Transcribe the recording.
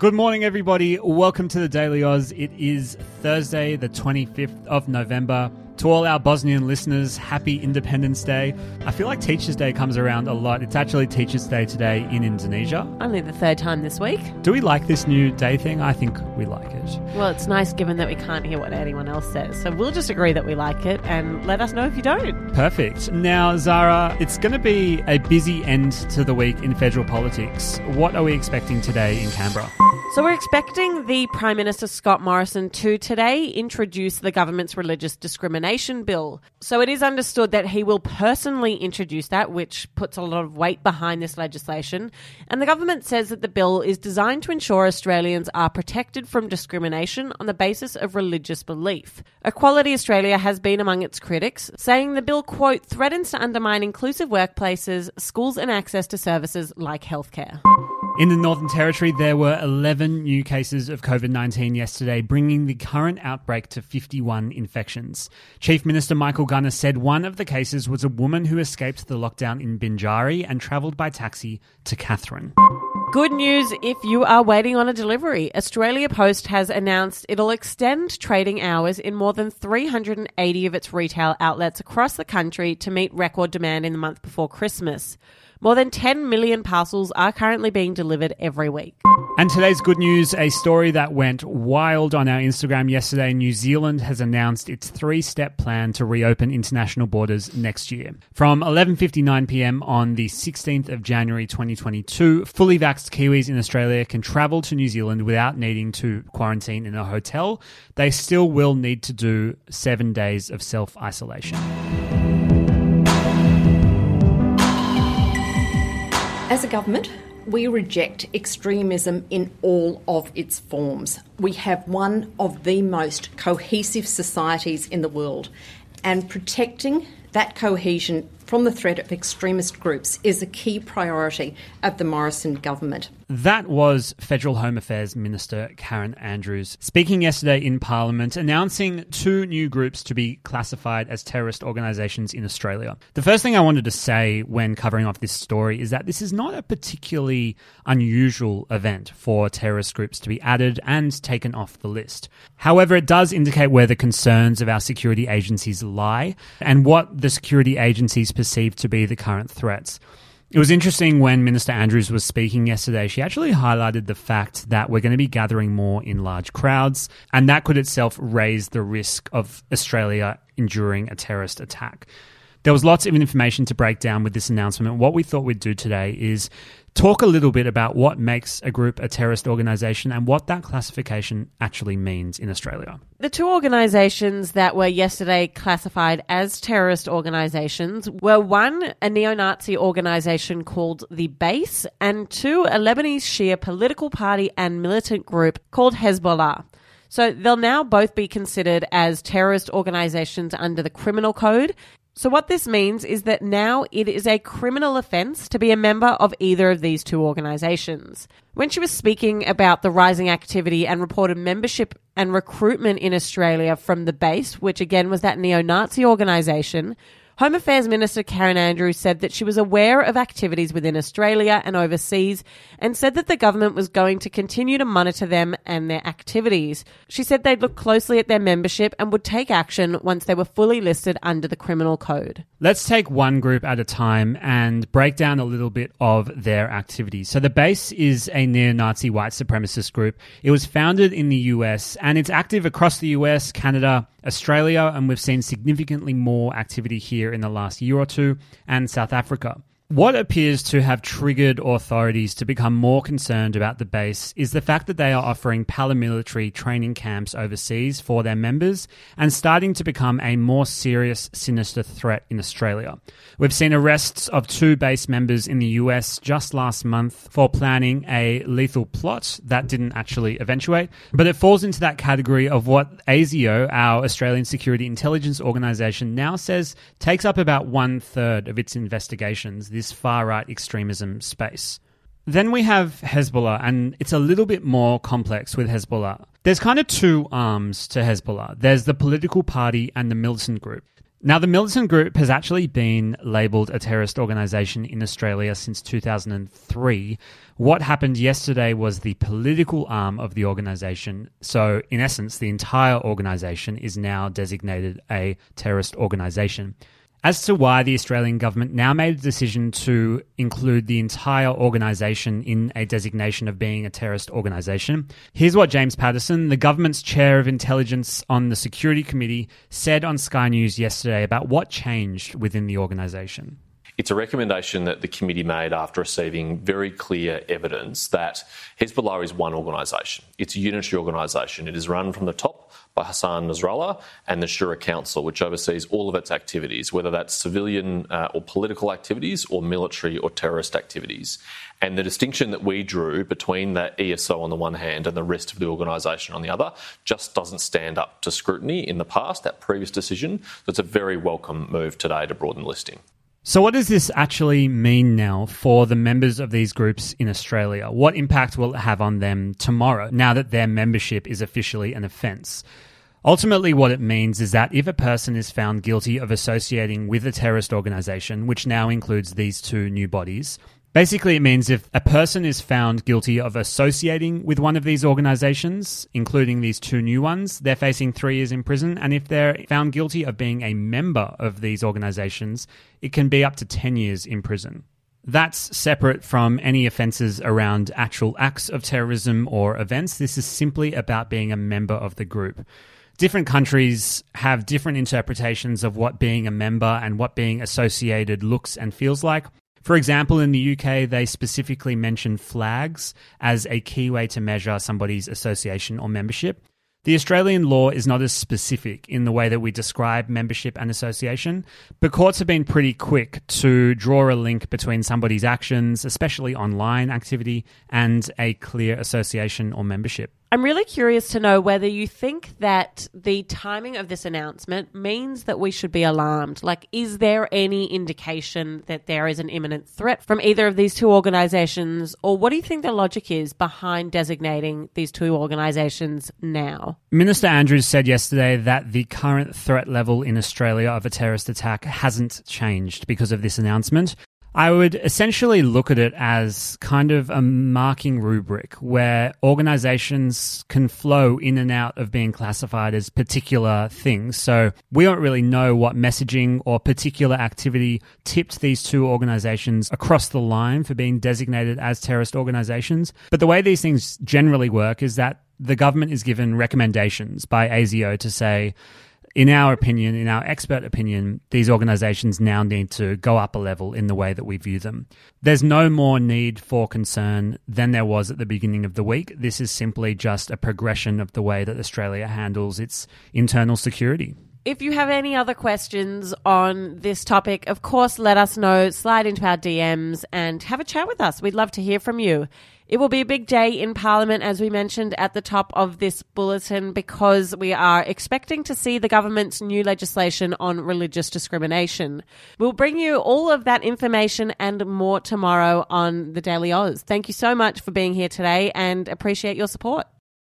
Good morning, everybody. Welcome to the Daily Aus. It is Thursday, the 25th of November. To all our Bosnian listeners, happy Independence Day. I feel like Teachers' Day comes around a lot. It's actually Teachers' Day today in Indonesia. Only the third time this week. Do we like this new day thing? I think we like it. Well, it's nice given that we can't hear what anyone else says. So we'll just agree that we like it and let us know if you don't. Perfect. Now, Zara, it's going to be a busy end to the week in federal politics. What are we expecting today in Canberra? So we're expecting the Prime Minister Scott Morrison to today introduce the government's religious discrimination bill. So it is understood that he will personally introduce that, which puts a lot of weight behind this legislation. And the government says that the bill is designed to ensure Australians are protected from discrimination on the basis of religious belief. Equality Australia has been among its critics, saying the bill, quote, threatens to undermine inclusive workplaces, schools and access to services like healthcare. In the Northern Territory, there were 11 new cases of COVID 19 yesterday, bringing the current outbreak to 51 infections. Chief Minister Michael Gunner said one of the cases was a woman who escaped the lockdown in Binjari and travelled by taxi to Katherine. Good news if you are waiting on a delivery. Australia Post has announced it'll extend trading hours in more than 380 of its retail outlets across the country to meet record demand in the month before Christmas. More than 10 million parcels are currently being delivered every week. And today's good news a story that went wild on our Instagram yesterday. New Zealand has announced its three step plan to reopen international borders next year. From 11.59 pm on the 16th of January 2022, fully vaxxed Kiwis in Australia can travel to New Zealand without needing to quarantine in a hotel. They still will need to do seven days of self isolation. As a government, we reject extremism in all of its forms. We have one of the most cohesive societies in the world, and protecting that cohesion from the threat of extremist groups is a key priority of the Morrison government. That was Federal Home Affairs Minister Karen Andrews speaking yesterday in Parliament, announcing two new groups to be classified as terrorist organisations in Australia. The first thing I wanted to say when covering off this story is that this is not a particularly unusual event for terrorist groups to be added and taken off the list. However, it does indicate where the concerns of our security agencies lie and what the security agencies perceive to be the current threats. It was interesting when Minister Andrews was speaking yesterday. She actually highlighted the fact that we're going to be gathering more in large crowds, and that could itself raise the risk of Australia enduring a terrorist attack. There was lots of information to break down with this announcement. What we thought we'd do today is talk a little bit about what makes a group a terrorist organisation and what that classification actually means in Australia. The two organisations that were yesterday classified as terrorist organisations were one, a neo Nazi organisation called The Base, and two, a Lebanese Shia political party and militant group called Hezbollah. So they'll now both be considered as terrorist organisations under the criminal code, so, what this means is that now it is a criminal offence to be a member of either of these two organisations. When she was speaking about the rising activity and reported membership and recruitment in Australia from the base, which again was that neo Nazi organisation, Home Affairs Minister Karen Andrews said that she was aware of activities within Australia and overseas and said that the government was going to continue to monitor them and their activities. She said they'd look closely at their membership and would take action once they were fully listed under the criminal code. Let's take one group at a time and break down a little bit of their activities. So, the base is a neo Nazi white supremacist group. It was founded in the US and it's active across the US, Canada, Australia, and we've seen significantly more activity here in the last year or two, and South Africa. What appears to have triggered authorities to become more concerned about the base is the fact that they are offering paramilitary training camps overseas for their members and starting to become a more serious, sinister threat in Australia. We've seen arrests of two base members in the US just last month for planning a lethal plot that didn't actually eventuate, but it falls into that category of what ASIO, our Australian Security Intelligence Organisation, now says takes up about one third of its investigations this far right extremism space. Then we have Hezbollah, and it's a little bit more complex with Hezbollah. There's kind of two arms to Hezbollah there's the political party and the militant group. Now, the militant group has actually been labelled a terrorist organisation in Australia since 2003. What happened yesterday was the political arm of the organisation. So, in essence, the entire organisation is now designated a terrorist organisation. As to why the Australian government now made a decision to include the entire organisation in a designation of being a terrorist organisation, here's what James Paterson, the government's chair of intelligence on the Security Committee, said on Sky News yesterday about what changed within the organisation. It's a recommendation that the committee made after receiving very clear evidence that Hezbollah is one organisation. It's a unitary organisation. It is run from the top by Hassan Nasrallah and the Shura Council, which oversees all of its activities, whether that's civilian uh, or political activities or military or terrorist activities. And the distinction that we drew between that ESO on the one hand and the rest of the organisation on the other just doesn't stand up to scrutiny in the past, that previous decision. So it's a very welcome move today to broaden the listing. So, what does this actually mean now for the members of these groups in Australia? What impact will it have on them tomorrow now that their membership is officially an offence? Ultimately, what it means is that if a person is found guilty of associating with a terrorist organisation, which now includes these two new bodies, Basically, it means if a person is found guilty of associating with one of these organizations, including these two new ones, they're facing three years in prison. And if they're found guilty of being a member of these organizations, it can be up to 10 years in prison. That's separate from any offences around actual acts of terrorism or events. This is simply about being a member of the group. Different countries have different interpretations of what being a member and what being associated looks and feels like. For example, in the UK, they specifically mention flags as a key way to measure somebody's association or membership. The Australian law is not as specific in the way that we describe membership and association, but courts have been pretty quick to draw a link between somebody's actions, especially online activity, and a clear association or membership. I'm really curious to know whether you think that the timing of this announcement means that we should be alarmed. Like, is there any indication that there is an imminent threat from either of these two organizations? Or what do you think the logic is behind designating these two organizations now? Minister Andrews said yesterday that the current threat level in Australia of a terrorist attack hasn't changed because of this announcement. I would essentially look at it as kind of a marking rubric where organizations can flow in and out of being classified as particular things. So we don't really know what messaging or particular activity tipped these two organizations across the line for being designated as terrorist organizations. But the way these things generally work is that the government is given recommendations by ASIO to say, in our opinion, in our expert opinion, these organizations now need to go up a level in the way that we view them. There's no more need for concern than there was at the beginning of the week. This is simply just a progression of the way that Australia handles its internal security. If you have any other questions on this topic, of course, let us know. Slide into our DMs and have a chat with us. We'd love to hear from you. It will be a big day in Parliament, as we mentioned at the top of this bulletin, because we are expecting to see the government's new legislation on religious discrimination. We'll bring you all of that information and more tomorrow on the Daily Aus. Thank you so much for being here today and appreciate your support.